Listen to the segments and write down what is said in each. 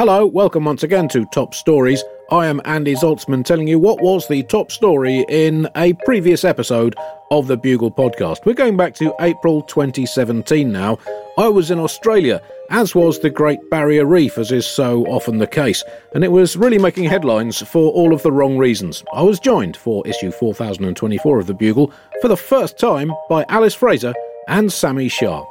Hello, welcome once again to Top Stories. I am Andy Zaltzman telling you what was the top story in a previous episode of the Bugle podcast. We're going back to April 2017 now. I was in Australia, as was the Great Barrier Reef, as is so often the case, and it was really making headlines for all of the wrong reasons. I was joined for issue 4024 of the Bugle for the first time by Alice Fraser and Sami Shah.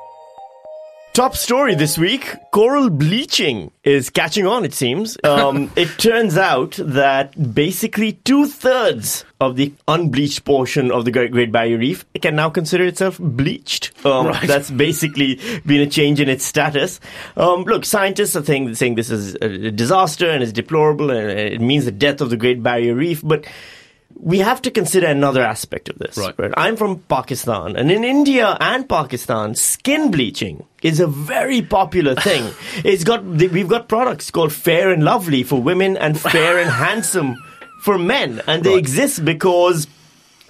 Top story this week coral bleaching is catching on, it seems. Um, it turns out that basically two thirds of the unbleached portion of the Great, Great Barrier Reef can now consider itself bleached. Um, Right. That's basically been a change in its status. Um, look, scientists are saying, saying this is a disaster and it's deplorable and it means the death of the Great Barrier Reef, but we have to consider another aspect of this. Right. I'm from Pakistan, and in India and Pakistan, skin bleaching is a very popular thing. it's got we've got products called Fair and Lovely for women and Fair and Handsome for men, and they Right. exist because.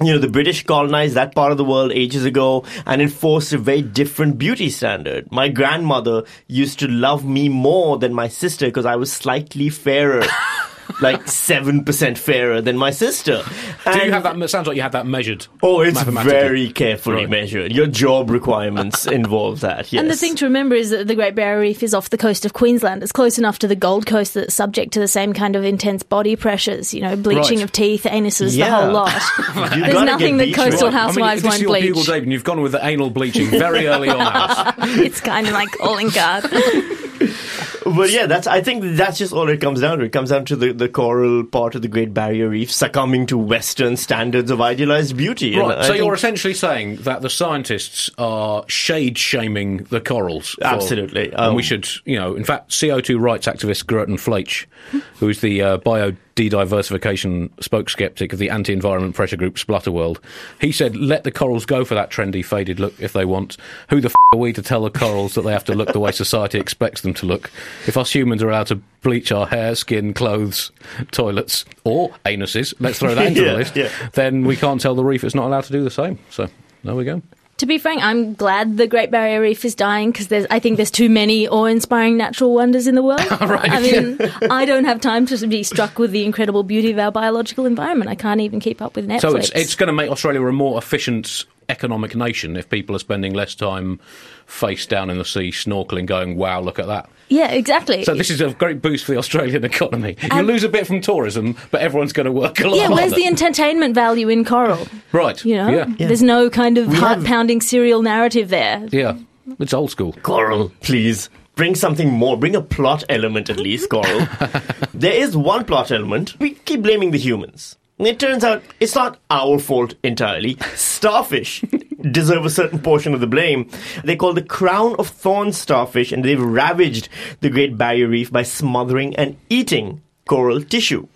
You know, the British colonized that part of the world ages ago and enforced a very different beauty standard. My grandmother used to love me more than my sister because I was slightly fairer. like 7% fairer than my sister. Do you have that? Sounds like you have that measured. Oh, it's very carefully Right. measured. Your job requirements involve that. Yes. And the thing to remember is that the Great Barrier Reef is off the coast of Queensland. It's close enough to the Gold Coast that it's subject to the same kind of intense body pressures, you know, bleaching Right. of teeth, anuses, Yeah. the whole lot. There's nothing that coastal water. housewives I mean, if this is won't your bleach. bugle, Dave, and you've gone with the anal bleaching very early on. It's kind of like calling card. But yeah, that's. I think that's just all it comes down to. It comes down to the, the coral part of the Great Barrier Reef succumbing to Western standards of idealized beauty. Right, so you're essentially saying that the scientists are shade shaming the corals. for- Absolutely, and we um, should, you know, in fact, CO2 rights activist Gerten Fleich, who is the uh, biodiversification spokeskeptic of the anti environment pressure group Splutterworld, he said, let the corals go for that trendy, faded look if they want. Who the f are we to tell the corals that they have to look the way society expects them to look? If us humans are allowed to bleach our hair, skin, clothes, toilets, or anuses, let's throw that into Yeah, the list, yeah. then we can't tell the reef it's not allowed to do the same. So there we go. To be frank, I'm glad the Great Barrier Reef is dying because I think there's too many awe-inspiring natural wonders in the world. Right, I mean, I don't have time to be struck with the incredible beauty of our biological environment. I can't even keep up with Netflix. So it's it's going to make Australia a more efficient economic nation if people are spending less time face down in the sea snorkeling, going, "Wow, look at that." yeah, exactly. So this is a great boost for the Australian economy. You lose a bit from tourism, but everyone's going to work a lot yeah, harder. where's the entertainment value in coral? right? You know, Yeah. there's no kind of heart-pounding serial narrative there. Yeah. It's old school. Coral, please. Bring something more. Bring a plot element at least, Coral. there is one plot element. We keep blaming the humans. It turns out it's not our fault entirely. Starfish deserve a certain portion of the blame. They call the crown of thorns starfish, and they've ravaged the Great Barrier Reef by smothering and eating coral tissue.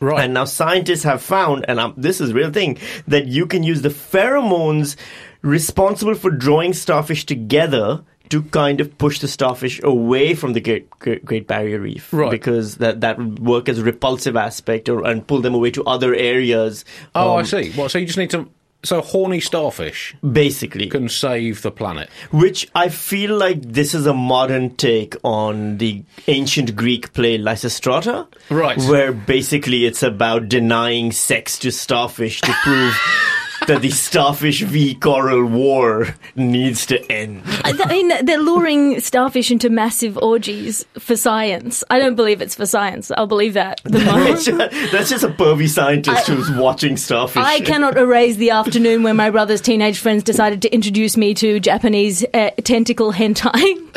Right. And now scientists have found, and um, this is a real thing, that you can use the pheromones responsible for drawing starfish together to kind of push the starfish away from the Great, Great, Great Barrier Reef. Right. Because that, that would work as a repulsive aspect or, and pull them away to other areas. oh, I Um, see. Well, so you just need to. So horny starfish Basically. can save the planet. Which I feel like this is a modern take on the ancient Greek play Lysistrata. Right. Where basically it's about denying sex to starfish to prove that the starfish v coral war needs to end. I mean, they're luring starfish into massive orgies for science. I don't believe it's for science. I'll believe that the moment. just- That's just a pervy scientist I- who's watching starfish. I cannot erase the afternoon when my brother's teenage friends decided to introduce me to Japanese uh, tentacle hentai.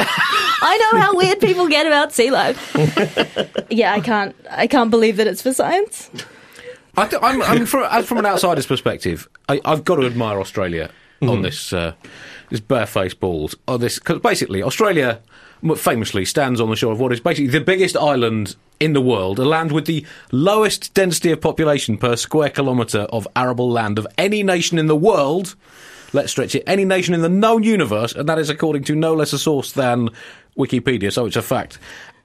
I know how weird people get about sea life. yeah, I can't. I can't believe that it's for science. I th- I'm, I'm from, from an outsider's perspective, I, I've got to admire Australia on this uh, this barefaced balls. On this because basically Australia famously stands on the shore of what is basically the biggest island in the world, a land with the lowest density of population per square kilometre of arable land of any nation in the world. Let's stretch it. Any nation in the known universe, and that is according to no less a source than Wikipedia, so it's a fact.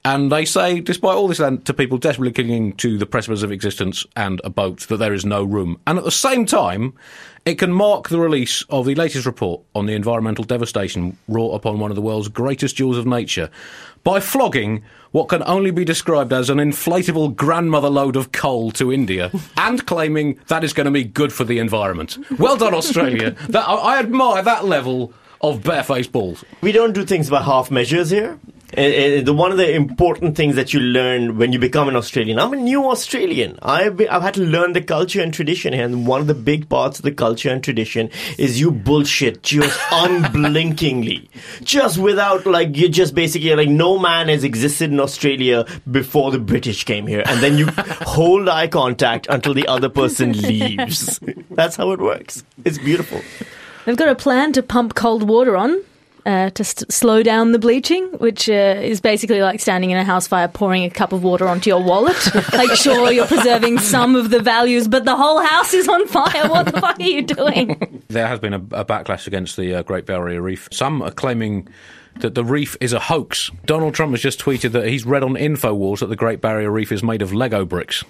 And they say, despite all this land, to people desperately clinging to the precipice of existence and a boat, that there is no room. And at the same time, it can mark the release of the latest report on the environmental devastation wrought upon one of the world's greatest jewels of nature by flogging what can only be described as an inflatable grandmother load of coal to India and claiming that is going to be good for the environment. Well done, Australia. that, I, I admire that level of barefaced balls. We don't do things by half measures here. Uh, uh, the one of the important things that you learn when you become an Australian. I'm a new Australian. I've been, I've had to learn the culture and tradition, and one of the big parts of the culture and tradition is you bullshit just unblinkingly, just without like you're just basically like no man has existed in Australia before the British came here, and then you hold eye contact until the other person leaves. That's how it works. It's beautiful. They've got a plan to pump cold water on uh, to st- slow down the bleaching, which uh, is basically like standing in a house fire, pouring a cup of water onto your wallet. like, sure, you're preserving some of the values, but the whole house is on fire. What the fuck are you doing? There has been a, a backlash against the uh, Great Barrier Reef. Some are claiming that the reef is a hoax. Donald Trump has just tweeted that he's read on InfoWars that the Great Barrier Reef is made of Lego bricks.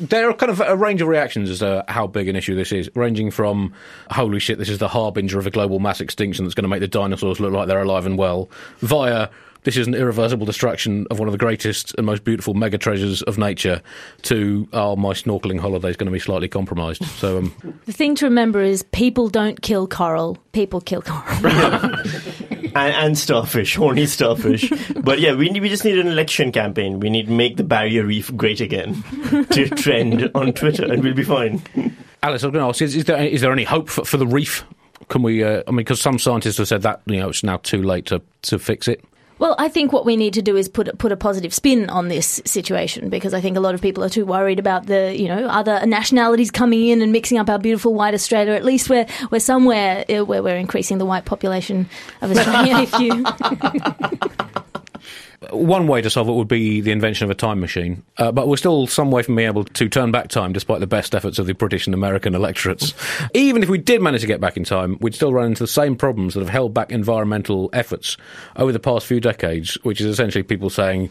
There are kind of a range of reactions as to how big an issue this is, ranging from holy shit, this is the harbinger of a global mass extinction that's going to make the dinosaurs look like they're alive and well, via this is an irreversible destruction of one of the greatest and most beautiful mega treasures of nature, to oh, my snorkeling holiday is going to be slightly compromised. So, um, The thing to remember is people don't kill coral, people kill coral. and, and starfish, horny starfish. but yeah, we need, we just need an election campaign. We need to make the barrier reef great again to trend on Twitter, and we'll be fine. Alice, I'm going to ask: Is, is there any, there any hope for, for the reef? Can we? Uh, I mean, because some scientists have said that you know it's now too late to to fix it. Well, I think what we need to do is put put a positive spin on this situation because I think a lot of people are too worried about the you know other nationalities coming in and mixing up our beautiful white Australia. At least we're we're somewhere uh, where we're increasing the white population of Australia. if you One way to solve it would be the invention of a time machine, uh, but we're still some way from being able to turn back time, despite the best efforts of the British and American electorates. Even if we did manage to get back in time, we'd still run into the same problems that have held back environmental efforts over the past few decades, which is essentially people saying,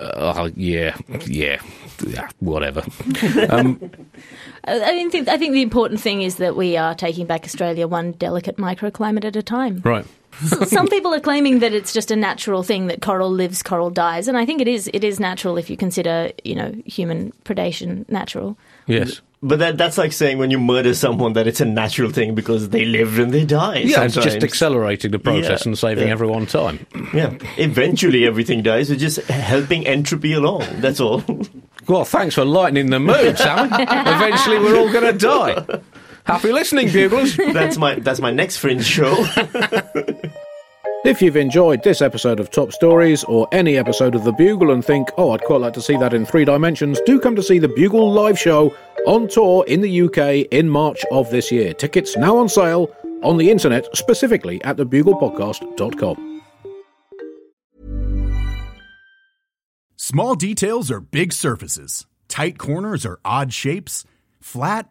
uh, "Yeah, yeah, yeah, whatever." Um, I mean, think, I think the important thing is that we are taking back Australia one delicate microclimate at a time. right. Some people are claiming that it's just a natural thing that coral lives, coral dies, and I think it is. It is natural if you consider, you know, human predation natural. Yes. But that, that's like saying when you murder someone that it's a natural thing because they lived and they died. Yeah, it's sometimes. just accelerating the process Yeah, and saving yeah. everyone time. Yeah, eventually everything dies. We're just helping entropy along. That's all. Well, thanks for lightening the mood, Sam. Eventually, we're all going to die. Happy listening, buglers. that's my that's my next fringe show. If you've enjoyed this episode of Top Stories or any episode of The Bugle and think, oh, I'd quite like to see that in three dimensions, do come to see The Bugle live show on tour in the UK in March of this year. Tickets now on sale on the internet, specifically at thebuglepodcast.com. Small details are big surfaces. Tight corners are odd shapes. Flat,